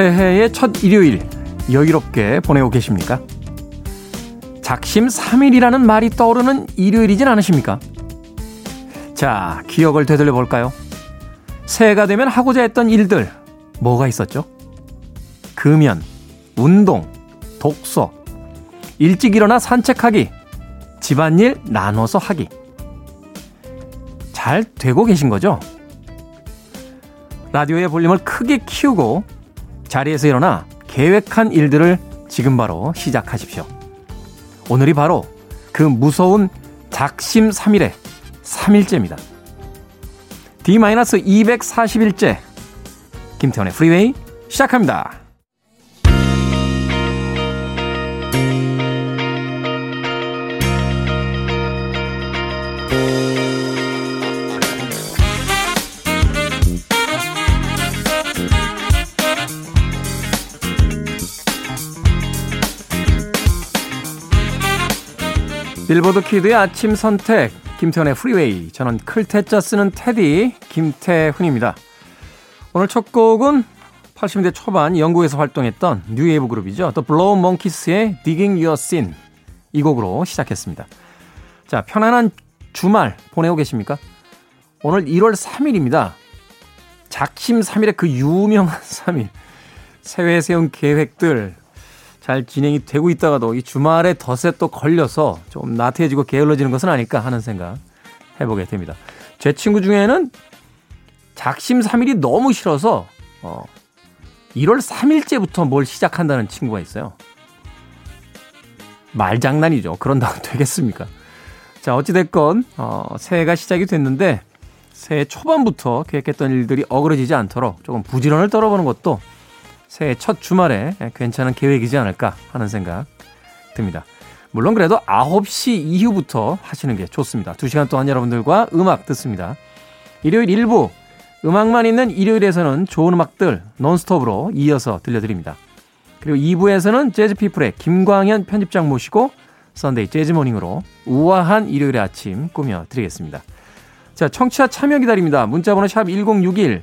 새해의 첫 일요일 여유롭게 보내고 계십니까? 작심 3일이라는 말이 떠오르는 일요일이진 않으십니까? 자, 기억을 되돌려 볼까요? 새해가 되면 하고자 했던 일들 뭐가 있었죠? 금연, 운동, 독서, 일찍 일어나 산책하기, 집안일 나눠서 하기. 잘 되고 계신 거죠? 라디오의 볼륨을 크게 키우고 자리에서 일어나 계획한 일들을 지금 바로 시작하십시오. 오늘이 바로 그 무서운 작심 3일의 3일째입니다. D-241째 김태훈의 프리웨이 시작합니다. 빌보드 키드의 아침 선택 김태훈의 프리웨이 저는 클 태 자 쓰는 태디 김태훈입니다. 오늘 첫 곡은 80년대 초반 영국에서 활동했던 뉴웨이브 그룹이죠. The Blow Monkeys의 Digging Your Scene 이 곡으로 시작했습니다. 자, 편안한 주말 보내고 계십니까? 오늘 1월 3일입니다. 작심 3일의 그 유명한 3일. 새해 세운 계획들 잘 진행이 되고 있다가도 이 주말에 덫에 또 걸려서 좀 나태해지고 게을러지는 것은 아닐까 하는 생각 해보게 됩니다. 제 친구 중에는 작심 3일이 너무 싫어서 어 1월 3일째부터 뭘 시작한다는 친구가 있어요. 말장난이죠. 그런다고 되겠습니까? 자, 어찌됐건, 어, 새해가 시작이 됐는데, 새해 초반부터 계획했던 일들이 어그러지지 않도록 조금 부지런을 떨어보는 것도 새해 첫 주말에 괜찮은 계획이지 않을까 하는 생각 듭니다. 물론 그래도 9시 이후부터 하시는 게 좋습니다. 2시간 동안 여러분들과 음악 듣습니다. 일요일 일부 음악만 있는 일요일에서는 좋은 음악들 논스톱으로 이어서 들려드립니다. 그리고 2부에서는 재즈피플의 김광현 편집장 모시고 Sunday Jazz Morning으로 우아한 일요일의 아침 꾸며드리겠습니다. 자, 청취자 참여 기다립니다. 문자번호 샵 1061,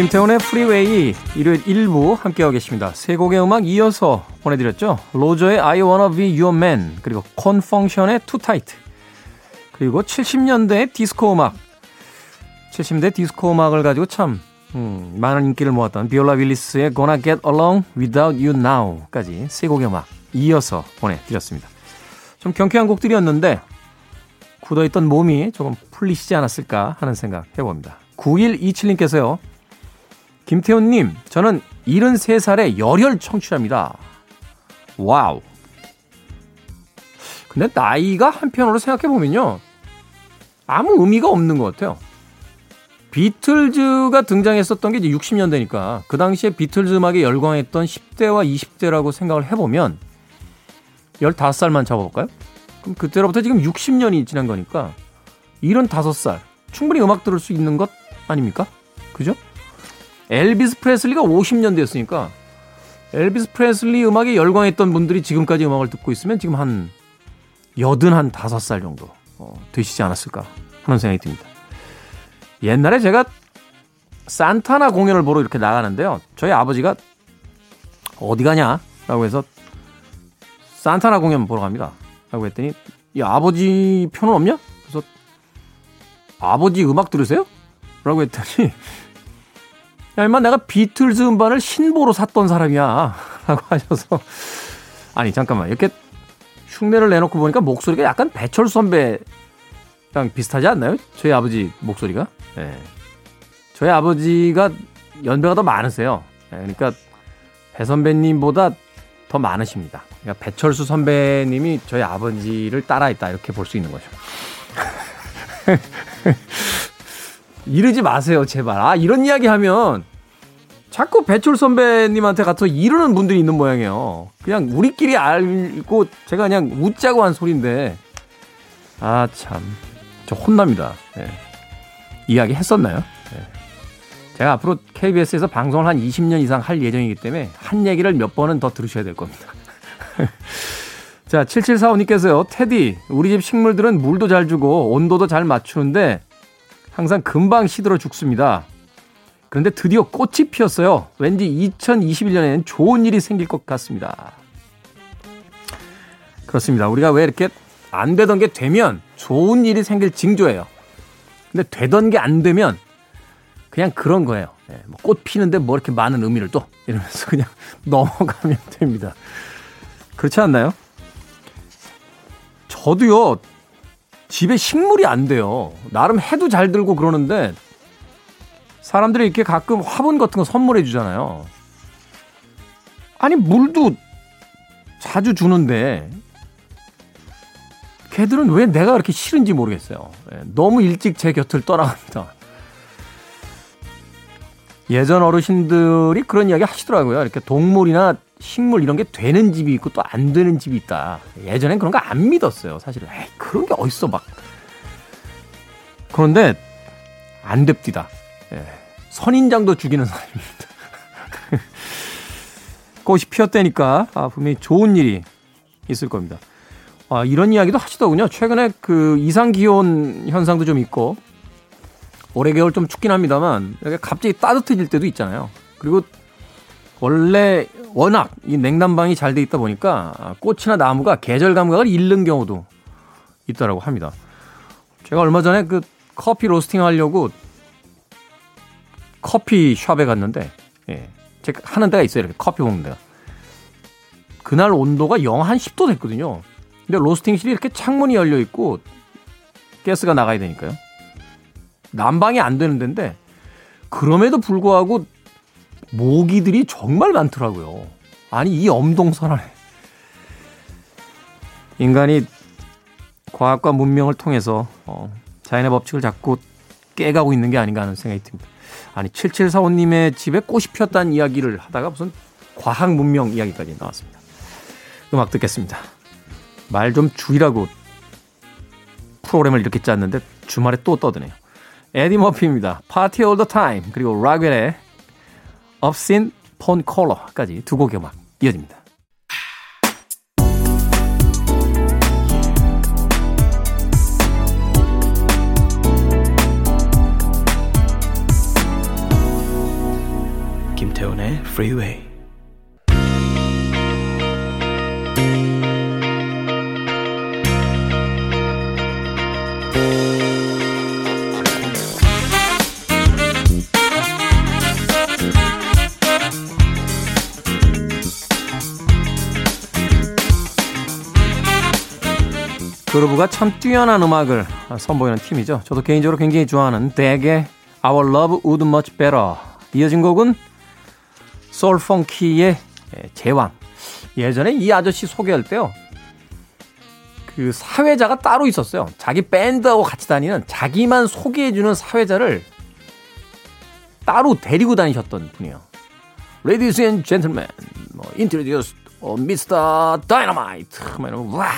김태훈의 프리웨이 일요일 1부 함께하고 계십니다. 세 곡의 음악 이어서 보내드렸죠. 로저의 I Wanna Be Your Man 그리고 Con Funk Shun의 Too Tight 그리고 70년대의 디스코 음악 70대 디스코 음악을 가지고 참 음, 많은 인기를 모았던 비올라 윌리스의 Gonna Get Along Without You Now까지 세 곡의 음악 이어서 보내드렸습니다. 좀 경쾌한 곡들이었는데 굳어있던 몸이 조금 풀리시지 않았을까 하는 생각 해봅니다. 9127님께서요. 김태훈님, 저는 73살의 열혈 청취자입니다. 와우. 근데 나이가 한편으로 생각해보면요. 아무 의미가 없는 것 같아요. 비틀즈가 등장했었던 게 이제 60년대니까 그 당시에 비틀즈 음악에 열광했던 10대와 20대라고 생각을 해보면 15살만 잡아볼까요? 그럼 그때로부터 지금 60년이 지난 거니까 75살 충분히 음악 들을 수 있는 것 아닙니까? 그죠? 엘비스 프레슬리가 50년대였으니까 엘비스 프레슬리 음악에 열광했던 분들이 지금까지 음악을 듣고 있으면 지금 한 여든 한 다섯 살 정도 어, 되시지 않았을까 하는 생각이 듭니다. 옛날에 제가 산타나 공연을 보러 이렇게 나가는데요. 저희 아버지가 어디 가냐? 라고 해서 산타나 공연 보러 갑니다. 라고 했더니 이 아버지 표는 없냐? 그래서 아버지 음악 들으세요? 라고 했더니 야, 임마 내가 비틀즈 음반을 신보로 샀던 사람이야. 라고 하셔서. 아니, 잠깐만. 이렇게 흉내를 내놓고 보니까 목소리가 약간 배철수 선배랑 비슷하지 않나요? 저희 아버지 목소리가. 네. 저희 아버지가 연배가 더 많으세요. 네, 그러니까 배 선배님보다 더 많으십니다. 그러니까 배철수 선배님이 저희 아버지를 따라했다. 이렇게 볼 수 있는 거죠. 이러지 마세요, 제발. 아, 이런 이야기 하면 자꾸 배철 선배님한테 가서 이러는 분들이 있는 모양이에요. 그냥 우리끼리 알고 제가 그냥 웃자고 한 소리인데. 아, 참. 저 혼납니다. 네. 이야기 했었나요? 네. 제가 앞으로 KBS에서 방송을 한 20년 이상 할 예정이기 때문에 한 얘기를 몇 번은 더 들으셔야 될 겁니다. 자, 7745님께서요, 테디, 우리 집 식물들은 물도 잘 주고 온도도 잘 맞추는데 항상 금방 시들어 죽습니다. 그런데 드디어 꽃이 피었어요. 왠지 2021년에는 좋은 일이 생길 것 같습니다. 그렇습니다. 우리가 왜 이렇게 안 되던 게 되면 좋은 일이 생길 징조예요. 근데 되던 게 안 되면 그냥 그런 거예요. 네, 뭐꽃 피는데 뭐 이렇게 많은 의미를 또 이러면서 그냥 넘어가면 됩니다. 그렇지 않나요? 저도요, 집에 식물이 안 돼요. 나름 해도 잘 들고 그러는데 사람들이 이렇게 가끔 화분 같은 거 선물해 주잖아요. 아니, 물도 자주 주는데 걔들은 왜 내가 그렇게 싫은지 모르겠어요. 예, 너무 일찍 제 곁을 떠나갑니다. 예전 어르신들이 그런 이야기 하시더라고요. 이렇게 동물이나 식물 이런 게 되는 집이 있고 또 안 되는 집이 있다. 예전엔 그런 거 안 믿었어요. 사실은. 에이, 그런 게 어딨어, 막. 그런데 안 됩디다. 예. 선인장도 죽이는 사람입니다. 꽃이 피었다니까 아, 분명히 좋은 일이 있을 겁니다. 아, 이런 이야기도 하시더군요. 최근에 그 이상 기온 현상도 좀 있고 올해 겨울 좀 춥긴 합니다만 갑자기 따뜻해질 때도 있잖아요. 그리고 원래 워낙 이 냉난방이 잘 돼 있다 보니까 꽃이나 나무가 계절 감각을 잃는 경우도 있다라고 합니다. 제가 얼마 전에 그 커피 로스팅 하려고 커피 샵에 갔는데, 예. 제가 하는 데가 있어요. 이렇게 커피 먹는 데가. 그날 온도가 영한 10도 됐거든요. 근데 로스팅실이 이렇게 창문이 열려 있고, 가스가 나가야 되니까요. 난방이 안 되는 데인데, 그럼에도 불구하고 모기들이 정말 많더라고요. 아니, 이 엄동설 안에. 인간이 과학과 문명을 통해서 어, 자연의 법칙을 자꾸 깨가고 있는 게 아닌가 하는 생각이 듭니다. 아니 7745님의 집에 꽃이 피었다는 이야기를 하다가 무슨 과학 문명 이야기까지 나왔습니다. 음악 듣겠습니다. 말 좀 줄이라고 프로그램을 이렇게 짰는데 주말에 또 떠드네요. 에디 머피입니다. All The Time 그리고 락웰의 Obscene Phone Caller까지 두 곡의 음악 이어집니다. 김태훈의 Freeway. 그루브가 참 뛰어난 음악을 선보이는 팀이죠. 저도 개인적으로 굉장히 좋아하는 대게 Our Love Would Much Better. 이어진 곡은 솔 펑키의 제왕. 예전에 이 아저씨 소개할 때요. 그 사회자가 따로 있었어요. 자기 밴드하고 같이 다니는 자기만 소개해주는 사회자를 따로 데리고 다니셨던 분이에요. Ladies and gentlemen, 뭐, introduce Mr. Dynamite. 막 이러면, 와!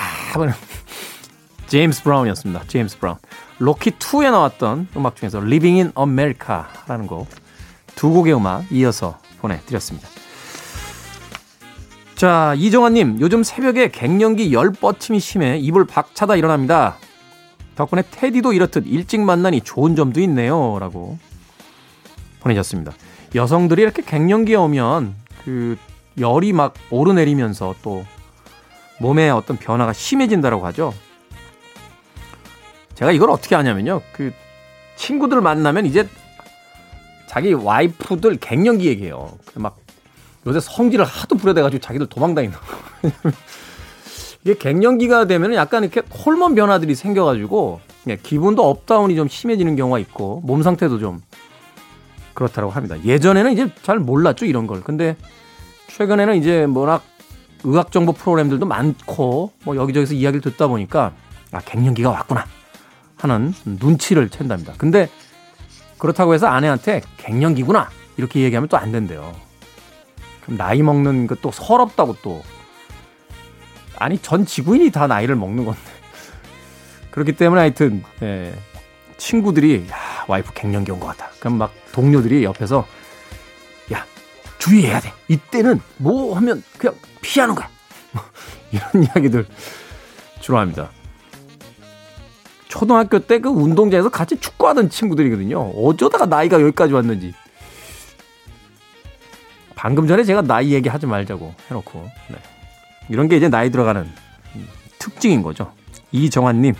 제임스 브라운이었습니다. 제임스 브라운. 로키 2에 나왔던 음악 중에서 Living in America라는 곡 두 곡의 음악 이어서 보내드렸습니다. 자, 이정환님, 요즘 새벽에 갱년기 열 뻗침이 심해 이불 박차다 일어납니다. 덕분에 테디도 이렇듯 일찍 만나니 좋은 점도 있네요. 라고 보내셨습니다. 여성들이 이렇게 갱년기에 오면 그 열이 막 오르내리면서 또 몸에 어떤 변화가 심해진다고 하죠. 제가 이걸 어떻게 하냐면요. 그 친구들 만나면 이제 자기 와이프들 갱년기 얘기해요. 막 요새 성질을 하도 부려대가지고 자기들 도망다니는 거. 이게 갱년기가 되면 약간 이렇게 호르몬 변화들이 생겨가지고 기분도 up down이 좀 심해지는 경우가 있고 몸 상태도 좀 그렇다고 합니다. 예전에는 이제 잘 몰랐죠 이런 걸. 근데 최근에는 이제 워낙 의학 정보 프로그램들도 많고 뭐 여기저기서 이야기를 듣다 보니까 아 갱년기가 왔구나 하는 눈치를 챈답니다. 근데 그렇다고 해서 아내한테 갱년기구나 이렇게 얘기하면 또 안 된대요. 그럼 나이 먹는 것도 서럽다고 또 아니 전 지구인이 다 나이를 먹는 건데 그렇기 때문에 하여튼 예, 친구들이 야 와이프 갱년기 온 것 같다. 그럼 막 동료들이 옆에서 야 주의해야 돼. 이때는 뭐 하면 그냥 피하는 거야. 이런 이야기들 주로 합니다. 초등학교 때 그 운동장에서 같이 축구하던 친구들이거든요. 어쩌다가 나이가 여기까지 왔는지. 방금 전에 제가 나이 얘기 하지 말자고 해놓고. 네. 이런 게 이제 나이 들어가는 특징인 거죠. 이정환님,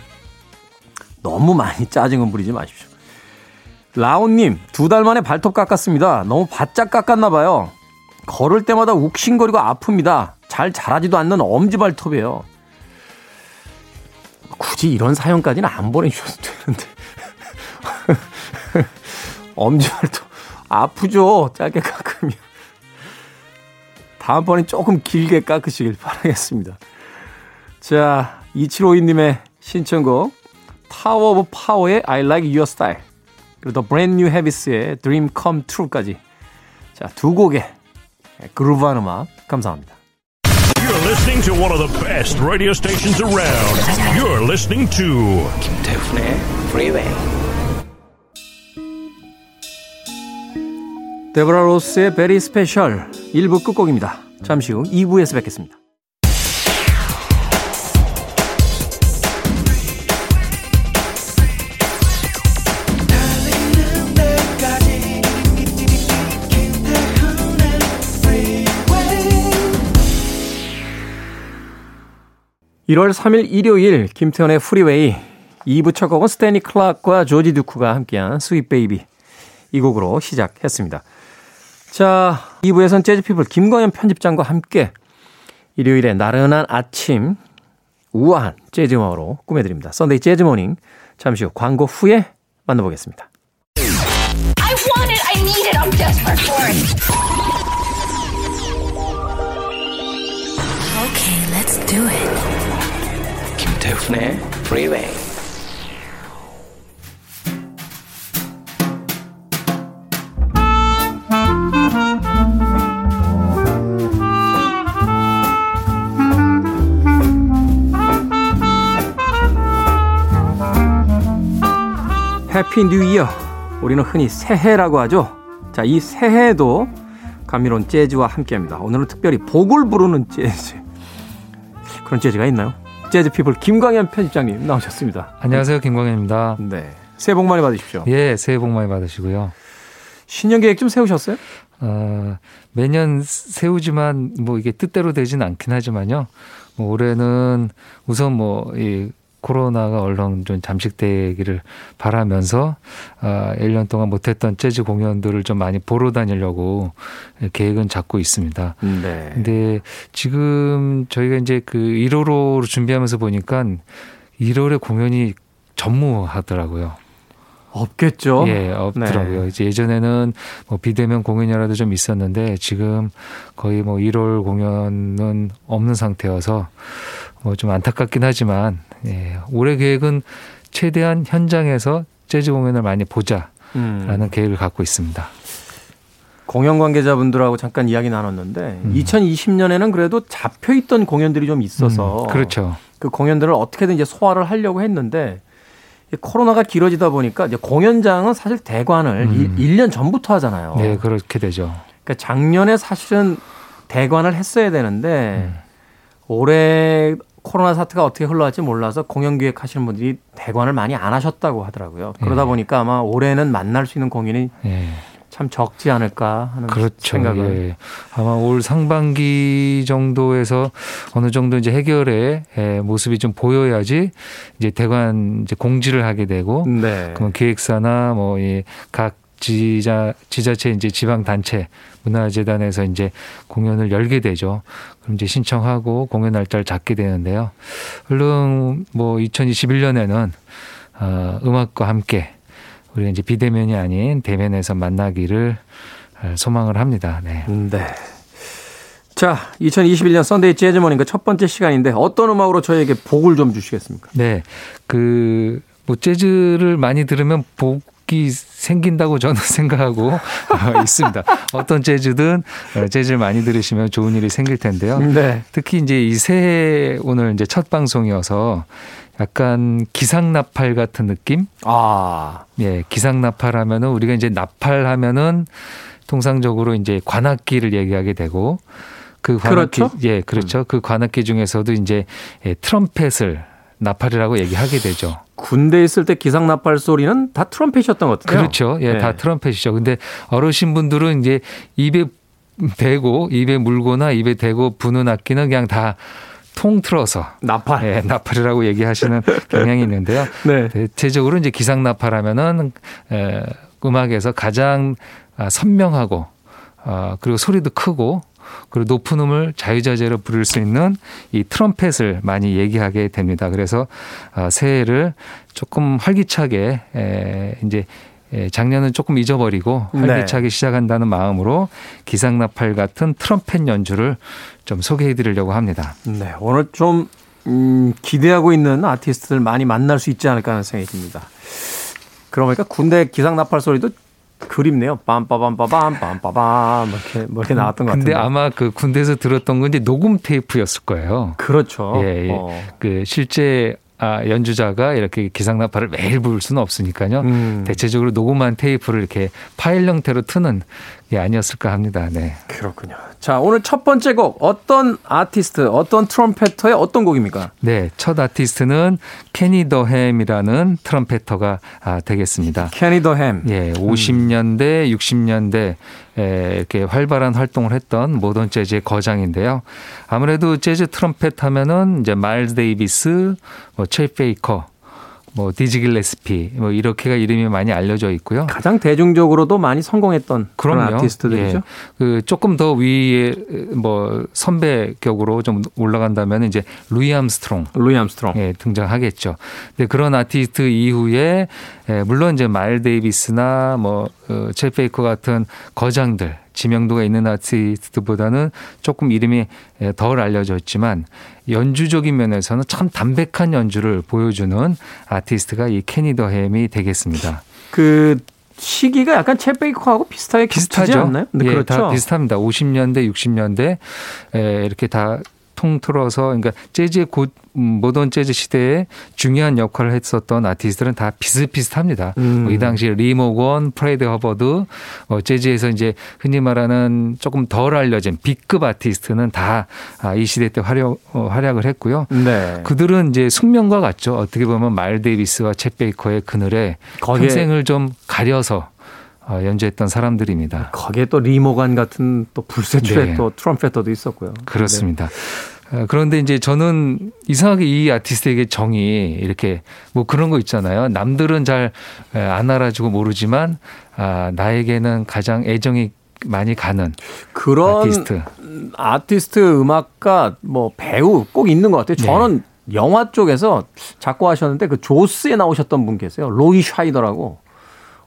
너무 많이 짜증은 부리지 마십시오. 라온님, 두 달 만에 발톱 깎았습니다. 너무 바짝 깎았나 봐요. 걸을 때마다 욱신거리고 아픕니다. 잘 자라지도 않는 엄지발톱이에요. 굳이 이런 사연까지는 안 보내주셔도 되는데. 엄지발톱 아프죠? 짧게 깎으면. 다음번엔 조금 길게 깎으시길 바라겠습니다. 자, 2752님의 신청곡 타워 오브 파워의 I Like Your Style 그리고 The Brand New Habits의 Dream Come True까지 자, 두 곡의 그루브한 음악 감사합니다. You're listening to one of the best radio stations around. You're listening to 김태훈의 Freeway. 데브라 로스의 Very Special 1부 끝곡입니다. 잠시 후 2부에서 뵙겠습니다. (1월 3일) 일요일 김태훈의 Freeway 2부 첫 곡은 스탠리 클락과 조지 듀크가 함께한 Sweet Baby 이 곡으로 시작했습니다. 자, 2부에선 재즈피플 김광현 편집장과 함께 일요일에 나른한 아침 우아한 재즈 음악으로 꾸며드립니다. Sunday Jazz Morning 잠시 후 광고 후에 만나보겠습니다. Okay, let's do it. 김태훈의 Freeway. Happy New Year. 우리는 흔히 새해라고 하죠. 자, 이 새해도 감미로운 재즈와 함께 합니다. 오늘은 특별히 복을 부르는 재즈. 그런 재즈가 있나요? 재즈 피플 김광현 편집장님 나오셨습니다. 안녕하세요. 김광현입니다. 네. 새해 복 많이 받으십시오. 예, 새해 복 많이 받으시고요. 신년 계획 좀 세우셨어요? 어, 매년 세우지만 뭐 이게 뜻대로 되지는 않긴 하지만요. 뭐 올해는 우선 뭐 이 코로나가 얼른 좀 잠식되기를 바라면서 아, 1년 동안 못했던 재즈 공연들을 좀 많이 보러 다니려고 계획은 잡고 있습니다. 네. 근데 지금 저희가 이제 그 1호로 준비하면서 보니까 1월에 공연이 전무하더라고요. 없겠죠. 예, 없더라고요. 네. 이제 예전에는 뭐 비대면 공연이라도 좀 있었는데 지금 거의 뭐 1월 공연은 없는 상태여서 뭐 좀 안타깝긴 하지만 예, 올해 계획은 최대한 현장에서 재즈 공연을 많이 보자라는 음. 계획을 갖고 있습니다. 공연 관계자분들하고 잠깐 이야기 나눴는데 음. 2020년에는 그래도 잡혀 있던 공연들이 좀 있어서 음, 그렇죠. 그 공연들을 어떻게든 이제 소화를 하려고 했는데 코로나가 길어지다 보니까 이제 공연장은 사실 대관을 음. 1년 전부터 하잖아요. 네, 그렇게 되죠. 그러니까 작년에 사실은 대관을 했어야 되는데 음. 올해 코로나 사태가 어떻게 흘러갈지 몰라서 공연 기획하시는 분들이 대관을 많이 안 하셨다고 하더라고요. 그러다 예. 보니까 아마 올해는 만날 수 있는 공연이 예. 참 적지 않을까 하는 그렇죠. 생각을 예. 아마 올 상반기 정도에서 어느 정도 이제 해결의 예, 모습이 좀 보여야지 이제 대관 이제 공지를 하게 되고 네. 그러면 기획사나 뭐각 지자 지자체 이제 지방 단체 문화재단에서 이제 공연을 열게 되죠. 그럼 이제 신청하고 공연 날짜를 잡게 되는데요. 물론 뭐 2021년에는 어, 음악과 함께 우리가 이제 비대면이 아닌 대면에서 만나기를 어, 소망을 합니다. 네. 네. 자, 2021년 Sunday Jazz Morning 그 첫 번째 시간인데 어떤 음악으로 저희에게 복을 좀 주시겠습니까? 네. 그, 뭐, 재즈를 많이 들으면 복 복이 생긴다고 저는 생각하고 어, 있습니다. 어떤 재즈든 어, 재즈를 많이 들으시면 좋은 일이 생길 텐데요. 네. 특히 이제 이 새해 오늘 이제 첫 방송이어서 약간 기상나팔 같은 느낌? 아. 예, 기상나팔 하면은 우리가 이제 나팔 하면은 통상적으로 이제 관악기를 얘기하게 되고 그 관악기 그렇죠? 예, 그렇죠. 음. 그 관악기 중에서도 이제 예, 트럼펫을 나팔이라고 얘기하게 되죠. 군대 에 있을 때 기상 나팔 소리는 다 트럼펫이었던 것 같아요. 그렇죠. 예, 네. 다 트럼펫이죠. 근데 어르신 분들은 이제 입에 대고 입에 물거나 입에 대고 부는 악기는 그냥 다 통틀어서 나팔, 예, 나팔이라고 얘기하시는 경향이 있는데요. 네. 대체적으로 이제 기상 나팔하면은 에, 음악에서 가장 아, 선명하고 어, 그리고 소리도 크고 그리고 높은 음을 자유자재로 부를 수 있는 이 트럼펫을 많이 얘기하게 됩니다. 그래서 어, 새해를 조금 활기차게 에, 이제 작년은 조금 잊어버리고 네. 활기차게 네. 시작한다는 마음으로 기상나팔 같은 트럼펫 연주를 좀 소개해 드리려고 합니다. 네, 오늘 좀 음, 기대하고 있는 아티스트들 많이 만날 수 있지 않을까 하는 생각이 듭니다. 그러니까 군대 기상나팔 소리도 그립네요. 빰빠밤빠밤 빰빠밤 이렇게 뭐 이렇게 나왔던 것 같은데. 근데 아마 그 군대에서 들었던 건 이제 녹음 테이프였을 거예요. 그렇죠. 예, 예. 어. 그 실제 아, 연주자가 이렇게 기상나팔을 매일 부를 수는 없으니까요. 음. 대체적으로 녹음한 테이프를 이렇게 파일 형태로 트는 게 아니었을까 합니다. 네. 그렇군요. 자, 오늘 첫 번째 곡 어떤 아티스트, 어떤 trumpeter의 어떤 곡입니까? 네, 첫 아티스트는 케니 더햄이라는 trumpeter가 아, 되겠습니다. 케니 더햄. 예, 50년대, 음. 60년대 에, 이렇게 활발한 활동을 했던 모던 재즈의 거장인데요. 아무래도 재즈 트럼펫 하면은 이제 마일즈 데이비스, 뭐 쳇 베이커 뭐 디지 길레스피 뭐 이렇게가 이름이 많이 알려져 있고요. 가장 대중적으로도 많이 성공했던 그럼요. 그런 아티스트들이죠. 예. 그 조금 더 위에 뭐 선배 격으로 좀 올라간다면 이제 루이 암스트롱, 루이 암스트롱 예, 등장하겠죠. 근데 그런 아티스트 이후에 예, 물론 이제 마일 데이비스나 뭐 쳇 어, 베이커 같은 거장들 지명도가 있는 아티스트보다는 조금 이름이 예, 덜 알려져 있지만 연주적인 면에서는 참 담백한 연주를 보여주는 아티스트가 이 케니 더햄이 되겠습니다. 그 시기가 약간 쳇 베이커하고 비슷하게 비슷하지 않나요? 네, 예, 그렇죠. 다 비슷합니다. 50년대, 60년대 에, 이렇게 다 통틀어서 그러니까 재즈의 곧 음, 모던 재즈 시대에 중요한 역할을 했었던 아티스트들은 다 비슷비슷합니다. 음. 뭐 이 당시에 리 모건, 프레디 허버드, 뭐 재즈에서 이제 흔히 말하는 조금 덜 알려진 B급 아티스트는 다이 아, 시대 때 활약, 어, 활약을 했고요. 네. 그들은 이제 숙명과 같죠. 어떻게 보면 말 데이비스와 챗 베이커의 그늘에 평생을 좀 가려서 어, 연주했던 사람들입니다. 거기에 또 리모간 같은 또 불세출의 네. 또 트럼펫터도 있었고요. 그렇습니다. 네. 어, 그런데 이제 저는 이상하게 이 아티스트에게 정이 이렇게 뭐 그런 거 있잖아요. 남들은 잘 안 알아주고 모르지만 아, 나에게는 가장 애정이 많이 가는 그런 아티스트. 아티스트 음악가 뭐 배우 꼭 있는 것 같아요. 저는 네. 영화 쪽에서 작고 하셨는데 그 조스에 나오셨던 분 계세요. 로이 샤이더라고.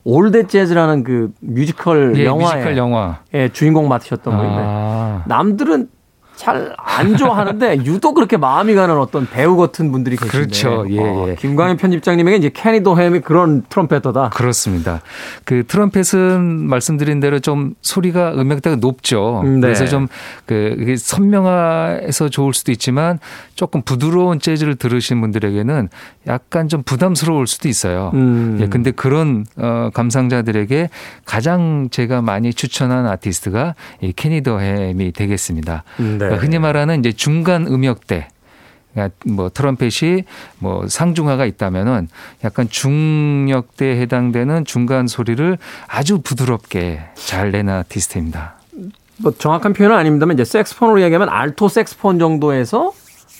All That Jazz라는 그 뮤지컬 예, 영화에 뮤지컬 영화. 예, 주인공 맡으셨던 아. 분인데 남들은 잘 안 좋아하는데 유독 그렇게 마음이 가는 어떤 배우 같은 분들이 계신데. 그렇죠. 예, 어, 예. 김광현 편집장님에게 이제 케니 더햄이 그런 trumpeter다. 그렇습니다. 그 트럼펫은 말씀드린 대로 좀 소리가 음역대가 높죠. 네. 그래서 좀그 이게 선명해서 좋을 수도 있지만 조금 부드러운 재즈를 들으신 분들에게는 약간 좀 부담스러울 수도 있어요. 음. 예, 근데 그런 어 감상자들에게 가장 제가 많이 추천한 아티스트가 이 캐니 더햄이 되겠습니다. 네. 그러니까 흔히 말하는 이제 중간 음역대 그러니까 뭐 트럼펫이 뭐 상중하가 있다면은 약간 중역대에 해당되는 중간 소리를 아주 부드럽게 잘 내는 아티스트입니다. 뭐 정확한 표현은 아닙니다만 이제 색스폰으로 얘기하면 알토 색스폰 정도에서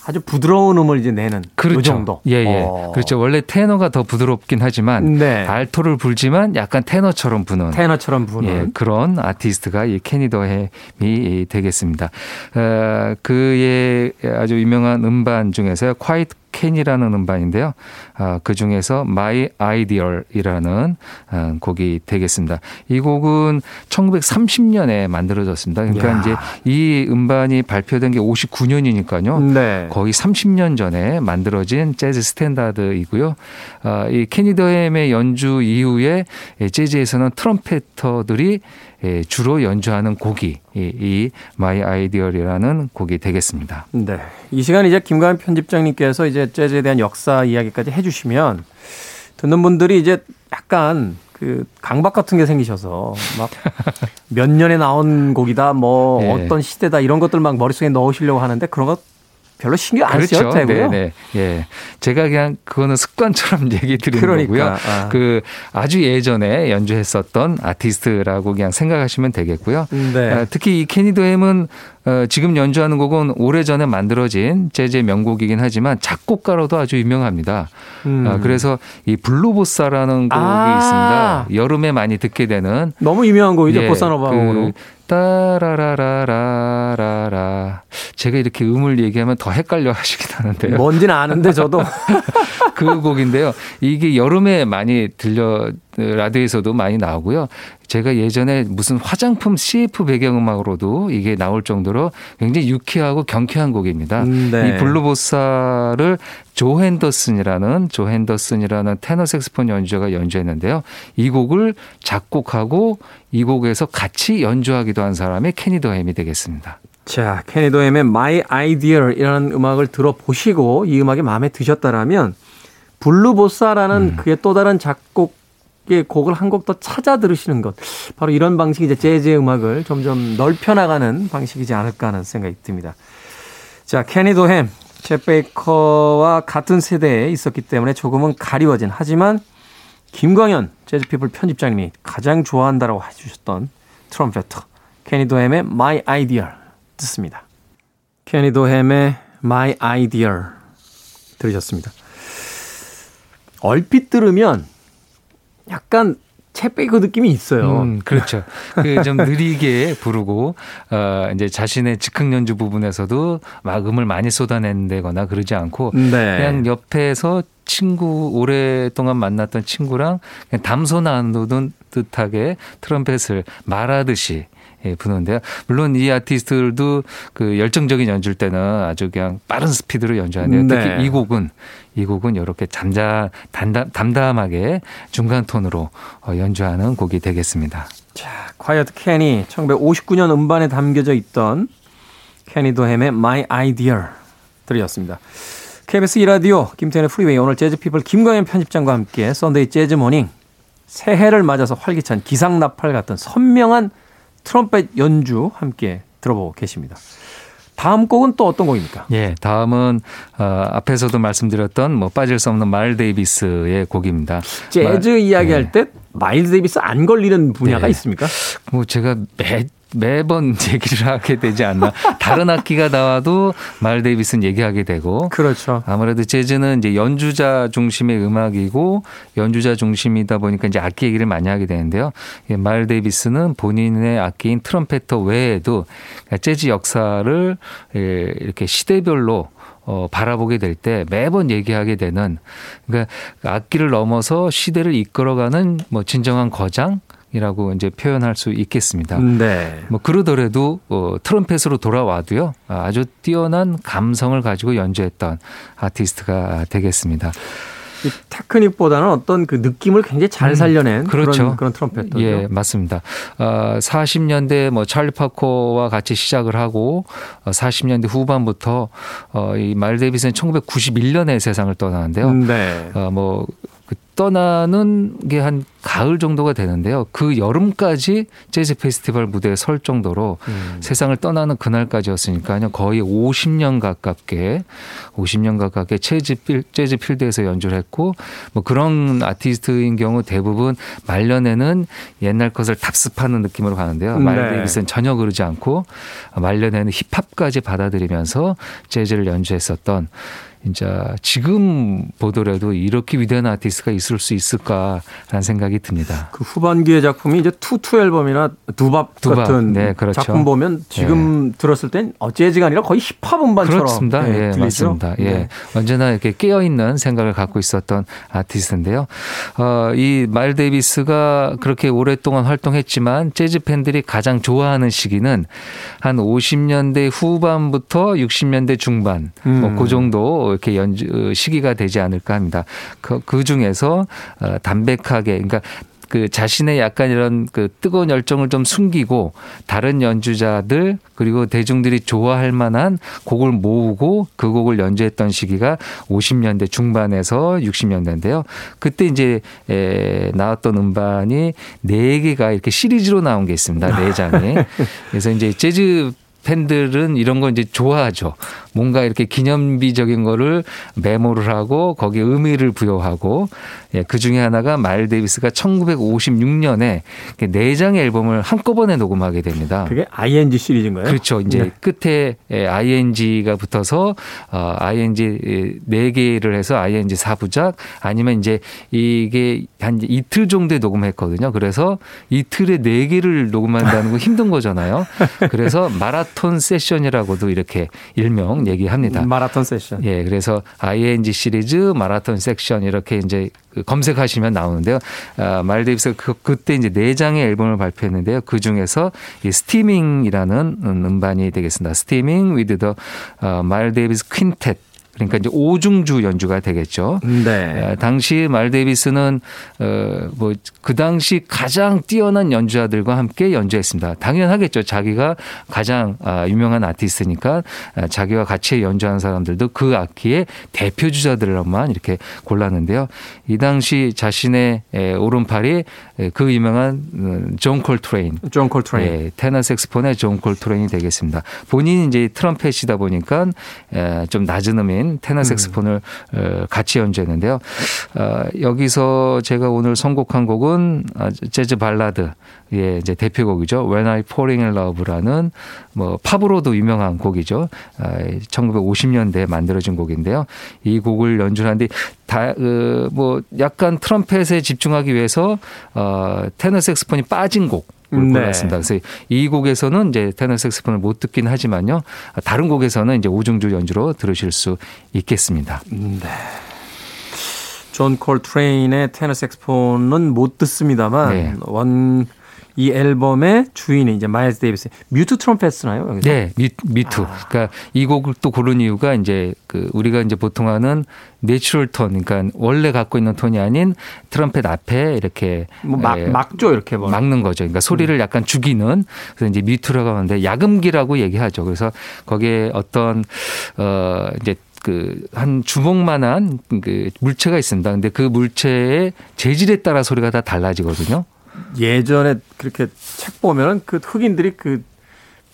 아주 부드러운 음을 이제 내는 그렇죠. 그 정도. 예, 예. 어. 그렇죠. 원래 테너가 더 부드럽긴 하지만 네. 알토를 불지만 약간 테너처럼 부는 테너처럼 부는 예, 그런 아티스트가 이 케니 더햄이 되겠습니다. 어, 그의 아주 유명한 음반 중에서 Quiet Kenny라는 음반인데요. 아, 그 중에서 My Ideal이라는 아, 곡이 되겠습니다. 이 곡은 1930년에 만들어졌습니다. 그러니까 야. 이제 이 음반이 발표된 게 59년이니까요. 네. 거의 30년 전에 만들어진 재즈 standard이고요. 아, 이 케니 더햄의 연주 이후에 재즈에서는 trumpeter들이 예, 주로 연주하는 곡이 이 My Ideal이라는 곡이 되겠습니다. 네. 이 시간 이제 김광현 편집장님께서 이제 재즈에 대한 역사 이야기까지 해주시면 듣는 분들이 이제 약간 그 강박 같은 게 생기셔서 막 몇 년에 나온 곡이다 뭐 예. 어떤 시대다 이런 것들 막 머릿속에 넣으시려고 하는데 그런 것 별로 신경 안 그렇죠. 써도 되고요. 네, 네. 예. 제가 그냥 그거는 습관처럼 얘기 드리는 그러니까. 거고요. 아. 그 아주 예전에 연주했었던 아티스트라고 그냥 생각하시면 되겠고요. 네. 아, 특히 이 케니 더햄은 어, 지금 연주하는 곡은 오래전에 만들어진 재즈의 명곡이긴 하지만 작곡가로도 아주 유명합니다. 음. 아, 그래서 이 Blue Bossa라는 곡이 아. 있습니다. 여름에 많이 듣게 되는 너무 유명한 곡이죠. 예, 보사노바 곡으로. 그 따라라라라라. 제가 이렇게 음을 얘기하면 더 헷갈려 하시긴 하는데요. 뭔지는 아는데 저도. 그 곡인데요. 이게 여름에 많이 들려 라디오에서도 많이 나오고요. 제가 예전에 무슨 화장품 CF 배경음악으로도 이게 나올 정도로 굉장히 유쾌하고 경쾌한 곡입니다. 음, 네. 이 Blue Bossa를 조 핸더슨이라는 조 핸더슨이라는 테너 색스폰 연주자가 연주했는데요. 이 곡을 작곡하고 이 곡에서 같이 연주하기도 한 사람이 케니 도햄이 되겠습니다. 자, 케니 도햄의 My Ideal이라는 음악을 들어보시고 이 음악이 마음에 드셨다라면 Blue Bossa라는 음. 그의 또 다른 작곡 의 곡을 한 곡 더 찾아 들으시는 것. 바로 이런 방식이 이제 재즈의 음악을 점점 넓혀나가는 방식이지 않을까 하는 생각이 듭니다. 자, 케니 도햄, 챗 베이커와 같은 세대에 있었기 때문에 조금은 가리워진 하지만 김광현 재즈피플 편집장님이 가장 좋아한다라고 해주셨던 트럼페터 케니 도햄의 My Ideal 듣습니다. 케니 도햄의 My Ideal 들으셨습니다. 얼핏 들으면 약간 채빼고 느낌이 있어요. 음, 그렇죠. 그 좀 느리게 부르고 어 이제 자신의 즉흥 연주 부분에서도 막 음을 많이 쏟아낸다거나 그러지 않고 네. 그냥 옆에서 친구 오랫동안 만났던 친구랑 그냥 담소 나누는 듯하게 트럼펫을 말하듯이 예, 부는데요. 물론 이 아티스트들도 그 열정적인 연주일 때는 아주 그냥 빠른 스피드로 연주하는데요. 네. 특히 이 곡은 이 곡은 이렇게 잠자 담담, 담담하게 중간 톤으로 어, 연주하는 곡이 되겠습니다. 자, Quiet Kenny 1959년 음반에 담겨져 있던 캐니 도햄의 My Ideal 들이었습니다. KBS 2라디오 김태현의 프리웨이 오늘 재즈피플 김광현 편집장과 함께 Sunday 재즈 Morning 새해를 맞아서 활기찬 기상나팔 같은 선명한 트럼펫 연주 함께 들어보고 계십니다. 다음 곡은 또 어떤 곡입니까? 예, 다음은 어, 앞에서도 말씀드렸던 뭐 빠질 수 없는 마일 데이비스의 곡입니다. 재즈 말, 이야기할 예. 때 마일 데이비스 안 걸리는 분야가 네. 있습니까? 뭐 제가 매 매번 얘기를 하게 되지 않나. 다른 악기가 나와도 마일 데이비스 얘기하게 되고. 그렇죠. 아무래도 재즈는 이제 연주자 중심의 음악이고 연주자 중심이다 보니까 이제 악기 얘기를 많이 하게 되는데요. 말 데이비스는 본인의 악기인 트럼페터 외에도 재즈 역사를 예, 이렇게 시대별로 어, 바라보게 될 때 매번 얘기하게 되는 그러니까 악기를 넘어서 시대를 이끌어가는 뭐 진정한 거장 이라고 이제 표현할 수 있겠습니다. 네. 뭐 그러더라도 어, 트럼펫으로 돌아와도요 아주 뛰어난 감성을 가지고 연주했던 아티스트가 되겠습니다. 이 테크닉보다는 어떤 그 느낌을 굉장히 잘 음, 살려낸 음, 그렇죠. 그런, 그런 트럼펫도 예, 맞습니다. 어, 40년대 뭐 찰리 파코와 같이 시작을 하고 어, 40년대 후반부터 어, 이말 데이비스는 1991년에 세상을 떠나는데요. 네. 어, 뭐 그 떠나는 게 한 가을 정도가 되는데요. 그 여름까지 재즈 페스티벌 무대에 설 정도로 음. 세상을 떠나는 그날까지였으니까요. 거의 50년 가깝게 50년 가깝게 재즈 필 재즈 필드에서 연주를 했고 뭐 그런 아티스트인 경우 대부분 말년에는 옛날 것을 답습하는 느낌으로 가는데요. 말 네. 데이비스는 전혀 그러지 않고 말년에는 힙합까지 받아들이면서 재즈를 연주했었던 진짜 지금 보더라도 이렇게 위대한 아티스트가 있을 수 있을까라는 생각이 듭니다. 그 후반기의 작품이 이제 Tutu 앨범이나 Doo-Bop, Doo-Bop 같은 네, 그렇죠. 작품 보면 지금 네. 들었을 땐 어, 재즈가 아니라 거의 힙합 음반처럼 그렇습니다. 네, 예, 맞습니다. 예. 네. 언제나 이렇게 깨어 있는 생각을 갖고 있었던 아티스트인데요. 어, 이말 데이비스가 그렇게 오랫동안 활동했지만 재즈 팬들이 가장 좋아하는 시기는 한 50년대 후반부터 60년대 중반 뭐 음. 뭐그 정도 이렇게 연주 시기가 되지 않을까 합니다. 그, 그 중에서 어, 담백하게 그러니까 그 자신의 약간 이런 그 뜨거운 열정을 좀 숨기고 다른 연주자들 그리고 대중들이 좋아할 만한 곡을 모으고 그 곡을 연주했던 시기가 50년대 중반에서 60년대인데요. 그때 이제 에 나왔던 음반이 네 개가 이렇게 시리즈로 나온 게 있습니다. 네 장이. 그래서 이제 재즈 팬들은 이런 거 이제 좋아하죠. 뭔가 이렇게 기념비적인 거를 메모를 하고 거기에 의미를 부여하고 예, 그 중에 하나가 마일 데이비스가 1956년에 네 장의 앨범을 한꺼번에 녹음하게 됩니다. 그게 ING 시리즈인가요? 그렇죠. 이제 네. 끝에 예, ING가 붙어서 어, ING 네 개를 해서 ING 사부작 아니면 이제 이게 한 이틀 정도에 녹음했거든요. 그래서 이틀에 네 개를 녹음한다는 거 힘든 거잖아요. 그래서 마라톤 세션이라고도 이렇게 일명 얘기합니다. 마라톤 세션. 예, 그래서 ING 시리즈 마라톤 세션 이렇게 이제 그 검색하시면 나오는데요. 아, 마일 데이비스 그, 그때 이제 네 장의 앨범을 발표했는데요. 그 중에서 이 Steamin'이라는 음반이 되겠습니다. Steamin' with the 마일 데이비스 Quintet 그러니까 이제 오중주 연주가 되겠죠. 네. 당시 마일 데이비스는 어뭐 그 당시 가장 뛰어난 연주자들과 함께 연주했습니다. 당연하겠죠. 자기가 가장 아, 유명한 아티스트니까 아, 자기와 같이 연주한 사람들도 그 악기의 대표 주자들만 이렇게 골랐는데요. 이 당시 자신의 오른팔이 그 유명한 음, 존 콜트레인. 존 콜트레인. 예, 테너 색스폰의 존 콜트레인이 되겠습니다. 본인이 이제 트럼펫이다 보니까 좀 낮은 음인 인 테너 색스폰을 음. 같이 연주했는데요. 어, 여기서 제가 오늘 선곡한 곡은 아, 재즈 발라드 예, 이제 대표곡이죠. When I Fall in Love라는 뭐 팝으로도 유명한 곡이죠. 1950년대에 아, 만들어진 곡인데요. 이 곡을 연주하는데 다, 그, 뭐 약간 트럼펫에 집중하기 위해서 어, 테너 색스폰이 빠진 곡. 을 골랐습니다. 네. 그래서 이 곡에서는 이제 테너 색스폰을 못 듣긴 하지만요. 다른 곡에서는 이제 오중주 연주로 들으실 수 있겠습니다. 네. 존 콜트레인의 테너 색스폰은 못 듣습니다만 네. 원 이 앨범의 주인이 이제 마일스 데이비스 뮤트 트럼펫 쓰나요? 여기서? 네, 미, 뮤트. 아. 그러니까 이 곡을 또 고른 이유가 이제 그 우리가 이제 보통 하는 natural 톤, 그러니까 원래 갖고 있는 톤이 아닌 트럼펫 앞에 이렇게 뭐 막, 에, 막죠 이렇게 뭐. 막는 거죠. 그러니까 소리를 음. 약간 죽이는 그래서 이제 뮤트라고 하는데 야금기라고 얘기하죠. 그래서 거기에 어떤 어 이제 그한 주먹만한 그 물체가 있습니다. 근데 그 물체의 재질에 따라 소리가 다 달라지거든요. 예전에 그렇게 책 보면은 그 흑인들이 그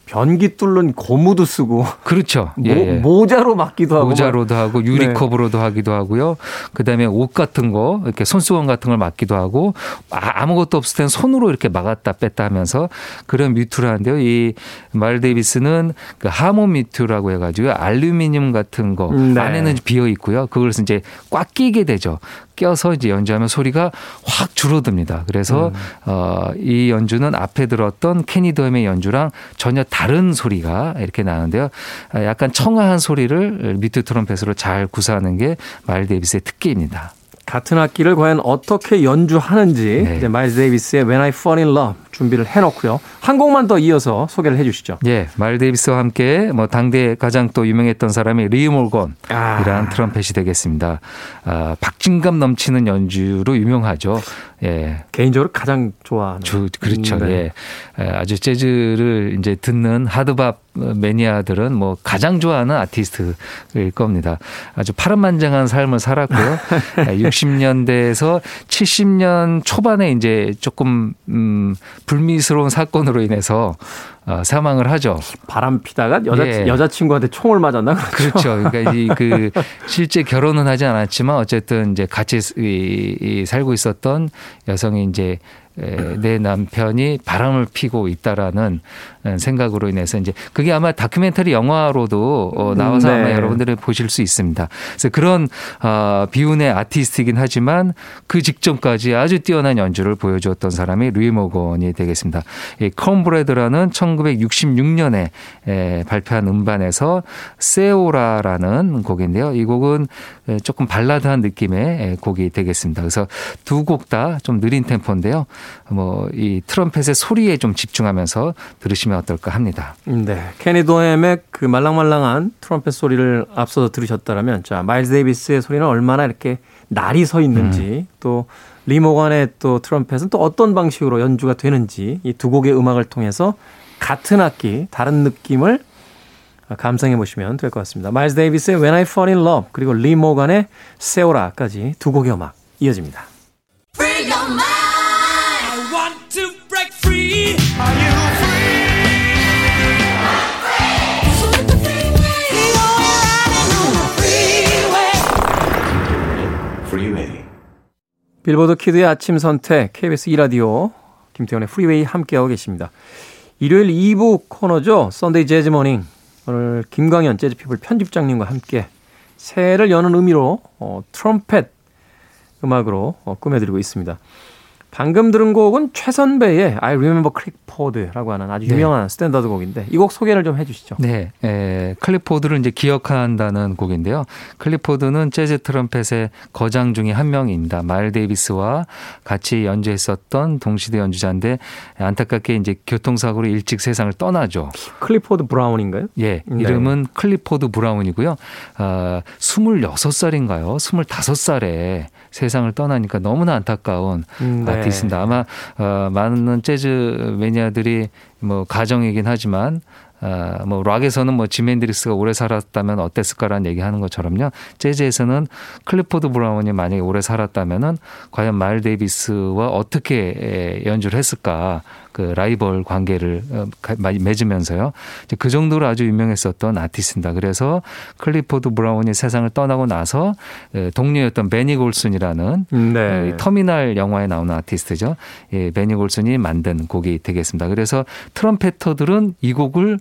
변기 뚫는 고무도 쓰고 그렇죠. 예, 예. 모, 자로 막기도 하고 모자로도 하고 유리컵으로도 네. 하기도 하고요. 그다음에 옷 같은 거 이렇게 손수건 같은 걸 막기도 하고 아, 아무것도 없을 땐 손으로 이렇게 막았다 뺐다 하면서 그런 뮤트를 하는데요. 이 마일 데이비스는 그 하모 뮤트라고 해가지고 알루미늄 같은 거 네. 안에는 비어 있고요. 그걸 이제 꽉 끼게 되죠. 껴서 이제 연주하면 소리가 확 줄어듭니다. 그래서 음. 어, 이 연주는 앞에 들었던 케니 도햄의 연주랑 전혀 다른 소리가 이렇게 나는데요. 아, 약간 청아한 소리를 뮤트 트럼펫으로 잘 구사하는 게 마일 데이비스의 특기입니다. 같은 악기를 과연 어떻게 연주하는지 네. 이제 마일스 데이비스의 When I Fall in Love 준비를 해놓고요. 한 곡만 더 이어서 소개를 해주시죠. 예, 마일 데이비스와 함께 뭐 당대 가장 또 유명했던 사람이 리 몰건이라는 아. 트럼펫이 되겠습니다. 아, 박진감 넘치는 연주로 유명하죠. 예. 개인적으로 가장 좋아하는. 주, 그렇죠. 네. 예. 아주 재즈를 이제 듣는 hard bop 매니아들은 뭐 가장 좋아하는 아티스트일 겁니다. 아주 파란만장한 삶을 살았고요. 60년대에서 70년 초반에 이제 조금 음 불미스러운 사건으로 인해서 어, 사망을 하죠. 바람 피다가 여자 예. 여자친구한테 총을 맞았나 그렇죠. 그렇죠. 그러니까 이그 실제 결혼은 하지 않았지만 어쨌든 이제 같이 이, 이 살고 있었던 여성이 이제 내 남편이 바람을 피고 있다라는 생각으로 인해서 이제 그게 아마 다큐멘터리 영화로도 어, 나와서 네. 아마 여러분들이 보실 수 있습니다. 그래서 그런 어, 비운의 아티스트이긴 하지만 그 직전까지 아주 뛰어난 연주를 보여주었던 사람이 리 모건이 되겠습니다. 이 Cornbread라는 1966년에 에, 발표한 음반에서 Ceora라는 곡인데요. 이 곡은 조금 발라드한 느낌의 곡이 되겠습니다. 그래서 두 곡 다 좀 느린 템포인데요. 뭐 이 트럼펫의 소리에 좀 집중하면서 들으시면 어떨까 합니다. 네. 케니 도햄의 그 말랑말랑한 트럼펫 소리를 앞서서 들으셨다면 자, 마일스 데이비스의 소리는 얼마나 이렇게 날이 서 있는지 음. 또 리모간의 또 트럼펫은 또 어떤 방식으로 연주가 되는지 이 두 곡의 음악을 통해서 같은 악기 다른 느낌을 감상해 보시면 될 것 같습니다. 마일스 데이비스의 When I Fall in Love 그리고 리모간의 세오라까지 두 곡의 음악 이어집니다. 빌보드 키드의 아침 선택 KBS 2라디오 김태훈의 프리웨이 함께하고 계십니다. 일요일 2부 코너죠. Sunday Jazz Morning. 오늘 김광현 재즈피플 편집장님과 함께 새해를 여는 의미로 어, 트럼펫 음악으로 어, 꾸며드리고 있습니다. 방금 들은 곡은 최선배의 I Remember Clifford라고 하는 아주 네. 유명한 네. 스탠다드 곡인데 이 곡 소개를 좀 해주시죠. 네, 에, 클리포드를 이제 기억한다는 곡인데요. 클리포드는 재즈 트럼펫의 거장 중에 한 명입니다. 마일스 데이비스와 같이 연주했었던 동시대 연주자인데 안타깝게 이제 교통사고로 일찍 세상을 떠나죠. 클리포드 브라운인가요? 예, 네. 이름은 클리포드 브라운이고요. 아, 26살인가요? 25살에 세상을 떠나니까 너무나 안타까운 음, 네. 아티스트입니다. 아마 어, 많은 재즈 매니아들이 뭐 가정이긴 하지만 어, 뭐 락에서는 뭐 지미 헨드릭스가 오래 살았다면 어땠을까라는 얘기하는 것처럼요. 재즈에서는 클리포드 브라운이 만약에 오래 살았다면은 과연 마일스 데이비스와 어떻게 연주를 했을까? 그 라이벌 관계를 어, 맺으면서요. 그 정도로 아주 유명했었던 아티스트입니다. 그래서 클리포드 브라운이 세상을 떠나고 나서 동료였던 베니 골슨이라는 네. 터미널 영화에 나오는 아티스트죠. 예, 베니 골슨이 만든 곡이 되겠습니다. 그래서 트럼페터들은 이 곡을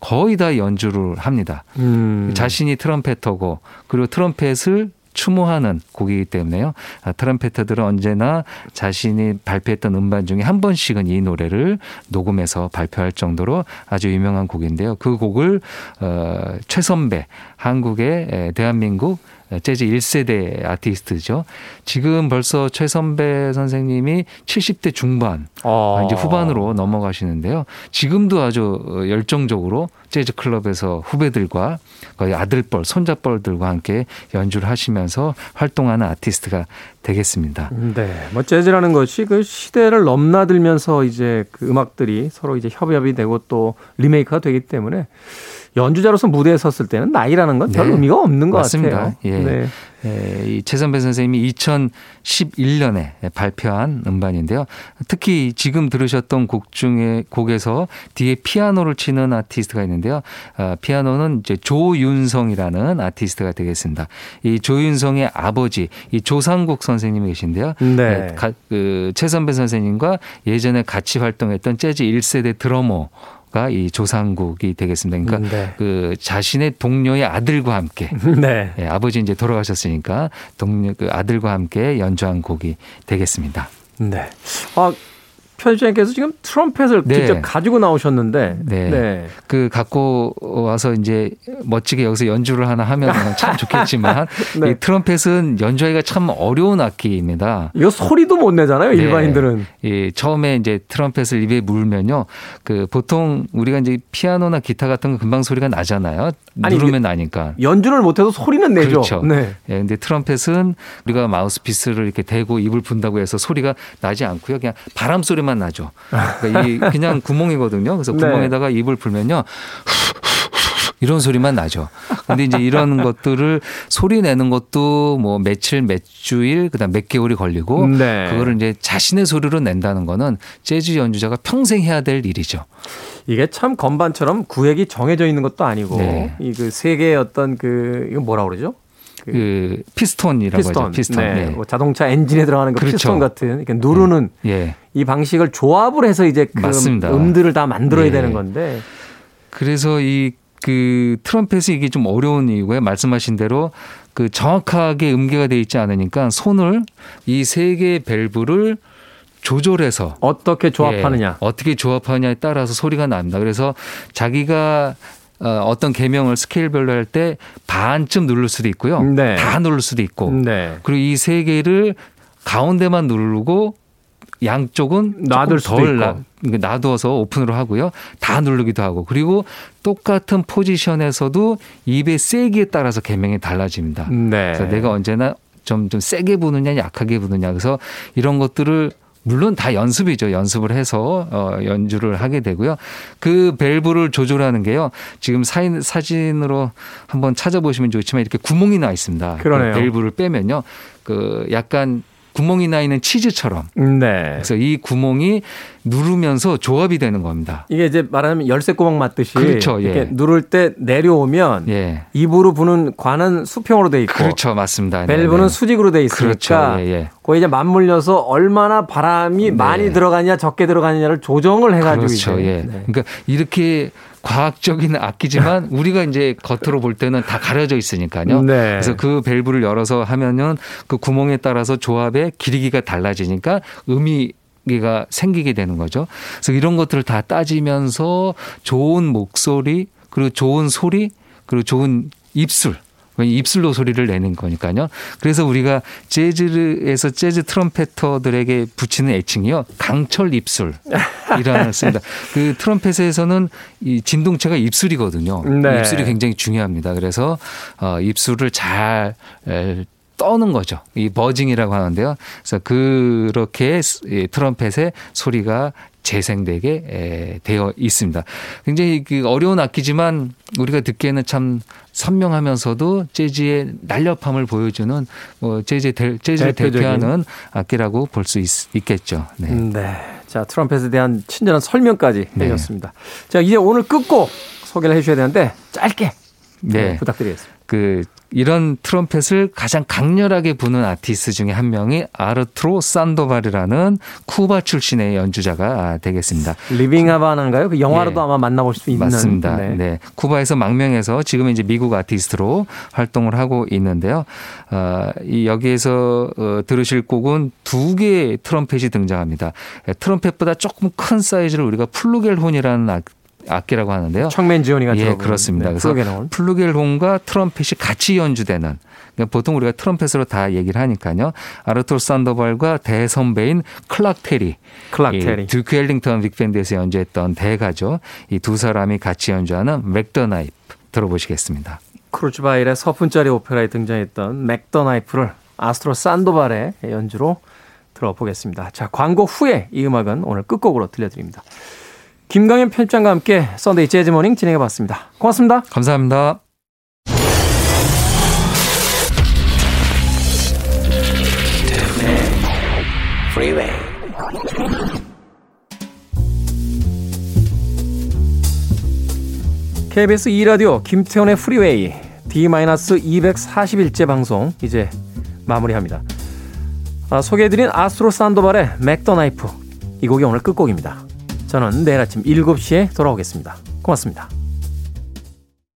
거의 다 연주를 합니다. 음. 자신이 트럼페터고 그리고 트럼펫을 추모하는 곡이기 때문에요. 아, 트럼페터들은 언제나 자신이 발표했던 음반 중에 한 번씩은 이 노래를 녹음해서 발표할 정도로 아주 유명한 곡인데요. 그 곡을 어, 최선배 한국의 대한민국 재즈 1세대 아티스트죠. 지금 벌써 최선배 선생님이 70대 중반, 아. 이제 후반으로 넘어가시는데요. 지금도 아주 열정적으로 재즈 클럽에서 후배들과 거의 아들뻘, 손자뻘들과 함께 연주를 하시면서 활동하는 아티스트가 되겠습니다. 네. 뭐 재즈라는 것이 그 시대를 넘나들면서 이제 그 음악들이 서로 이제 협업이 되고 또 리메이크가 되기 때문에 연주자로서 무대에 섰을 때는 나이라는 건별 네. 의미가 없는 것 맞습니다. 같아요. 예. 네. 예, 이 최선배 선생님이 2011년에 발표한 음반인데요. 특히 지금 들으셨던 곡 중에 곡에서 뒤에 피아노를 치는 아티스트가 있는데요. 아, 피아노는 이제 조윤성이라는 아티스트가 되겠습니다. 이 조윤성의 아버지 이 조상국 선생님이 계신데요. 네. 예, 그 최선배 선생님과 예전에 같이 활동했던 재즈 1세대 드러머 이 조상국이 되겠습니다. 그러니까 네. 그 자신의 동료의 아들과 함께 네. 네, 아버지 이제 돌아가셨으니까 동료 그 아들과 함께 연주한 곡이 되겠습니다. 네. 아 편집장님께서 지금 트럼펫을 네. 직접 가지고 나오셨는데, 네. 네. 그 갖고 와서 이제 멋지게 여기서 연주를 하나 하면 참 좋겠지만, 네. 이 트럼펫은 연주하기가 참 어려운 악기입니다. 이거 소리도 못 내잖아요, 네. 일반인들은. 예, 처음에 이제 트럼펫을 입에 물면요, 그 보통 우리가 이제 피아노나 기타 같은 거 금방 소리가 나잖아요. 아니, 누르면 나니까. 연주를 못 해도 소리는 내죠. 그렇죠. 네. 예, 근데 트럼펫은 우리가 마우스피스를 이렇게 대고 입을 분다고 해서 소리가 나지 않고요, 그냥 바람 소리만 소리만 나죠. 그러니까 이 그냥 구멍이거든요. 그래서 네. 구멍에다가 입을 불면요. 이런 소리만 나죠. 근데 이제 이런 것들을 소리 내는 것도 뭐 며칠, 몇 주일, 그다음 몇 개월이 걸리고 네. 그거를 이제 자신의 소리로 낸다는 거는 재즈 연주자가 평생 해야 될 일이죠. 이게 참 건반처럼 구획이 정해져 있는 것도 아니고 네. 이거 세 개의 어떤 그 이거 뭐라 그러죠? 그, 그 피스톤이라고 피스톤. 하죠. 피스톤. 네. 네. 뭐 자동차 엔진에 들어가는 그 그렇죠. 피스톤 같은 이렇게 누르는 네. 예. 이 방식을 조합을 해서 이제 그 맞습니다. 음들을 다 만들어야 네. 되는 건데 그래서 이 그 트럼펫이 이게 좀 어려운 이유고요. 말씀하신 대로 그 정확하게 음계가 돼 있지 않으니까 손을 이 세 개의 밸브를 조절해서 어떻게 조합하느냐, 예, 어떻게 조합하느냐에 따라서 소리가 납니다. 그래서 자기가 어, 어떤 개명을 스케일별로 할 때 반쯤 누를 수도 있고요. 네. 다 누를 수도 있고. 네. 그리고 이 세 개를 가운데만 누르고 양쪽은 놔둘 덜 놔, 그러니까 놔두어서 오픈으로 하고요. 다 누르기도 하고 그리고 똑같은 포지션에서도 입의 세기에 따라서 개명이 달라집니다. 네. 그래서 내가 언제나 좀, 좀 세게 부느냐 약하게 부느냐 그래서 이런 것들을 물론 다 연습이죠. 연습을 해서 어, 연주를 하게 되고요. 그 밸브를 조절하는 게요. 지금 사인, 사진으로 한번 찾아보시면 좋지만 이렇게 구멍이 나 있습니다. 그러네요. 그 밸브를 빼면요. 그 약간 구멍이 나 있는 치즈처럼. 네. 그래서 이 구멍이 누르면서 조합이 되는 겁니다. 이게 이제 말하면 열쇠 구멍 맞듯이 그렇죠. 이렇게 예. 누를 때 내려오면 예. 입으로 부는 관은 수평으로 돼 있고 그렇죠, 맞습니다. 밸브는 네네. 수직으로 돼 있으니까 그렇죠. 예, 예. 거기 이제 맞물려서 얼마나 바람이 네. 많이 들어가냐 적게 들어가느냐를 조정을 해 가지고 그렇죠. 이제. 예. 네. 그러니까 이렇게 과학적인 악기지만 우리가 이제 겉으로 볼 때는 다 가려져 있으니까요. 네. 그래서 그 밸브를 열어서 하면은 그 구멍에 따라서 조합의 길이가 달라지니까 음이 가 생기게 되는 거죠. 그래서 이런 것들을 다 따지면서 좋은 목소리 그리고 좋은 소리 그리고 좋은 입술 입술로 소리를 내는 거니까요. 그래서 우리가 재즈에서 재즈 트럼페터들에게 붙이는 애칭이요. 강철 입술이라는 씁니다. 그 트럼펫에서는 이 진동체가 입술이거든요. 네. 입술이 굉장히 중요합니다. 그래서 어 입술을 잘 떠는 거죠. 이 버징이라고 하는데요. 그래서 그렇게 트럼펫의 소리가 재생되게 되어 있습니다. 굉장히 그 어려운 악기지만 우리가 듣기에는 참 선명하면서도 재즈의 날렵함을 보여주는 뭐 재즈 재즈를 대표하는 악기라고 볼 수 있겠죠. 네. 네. 자 트럼펫에 대한 친절한 설명까지 네. 해줬습니다. 자 이제 오늘 끝곡 소개를 해주셔야 되는데 짧게 네. 부탁드리겠습니다. 그 이런 트럼펫을 가장 강렬하게 부는 아티스트 중에 한 명이 아르투로 산도발이라는 쿠바 출신의 연주자가 되겠습니다. Living 하바나인가요? 그 영화로도 네. 아마 만나볼 수 있는. 맞습니다. 네. 네. 쿠바에서 망명해서 지금 이제 미국 아티스트로 활동을 하고 있는데요. 어, 이 여기에서 어, 들으실 곡은 두 개의 트럼펫이 등장합니다. 트럼펫보다 조금 큰 사이즈를 우리가 플루겔혼이라는 악기라고 하는데요. 청맨 지원이가 예, 그렇습니다. 네, 그래서 플루겔혼과 트럼펫이 같이 연주되는 그러니까 보통 우리가 트럼펫으로 다 얘기를 하니까요. 아르투로 산도발과 대선배인 클락 테리, 클락 테리, 듀크 엘링턴 빅밴드에서 연주했던 대가죠. 이 두 사람이 같이 연주하는 Mack the Knife 들어보시겠습니다. 쿠르트 바일의 서푼짜리 오페라에 등장했던 Mack the Knife를 아르투로 산도발의 연주로 들어보겠습니다. 자, 광고 후에 이 음악은 오늘 끝곡으로 들려드립니다. 김광현 편집장과 함께 Sunday Jazz Morning 진행해 봤습니다. 고맙습니다. 감사합니다. KBS 2라디오 김태훈의 프리웨이 D-241째 방송 이제 마무리합니다. 아, 소개해드린 아르투로 산도발의 Mack the Knife 이 곡이 오늘 끝곡입니다. 저는 내일 아침 7시에 돌아오겠습니다. 고맙습니다.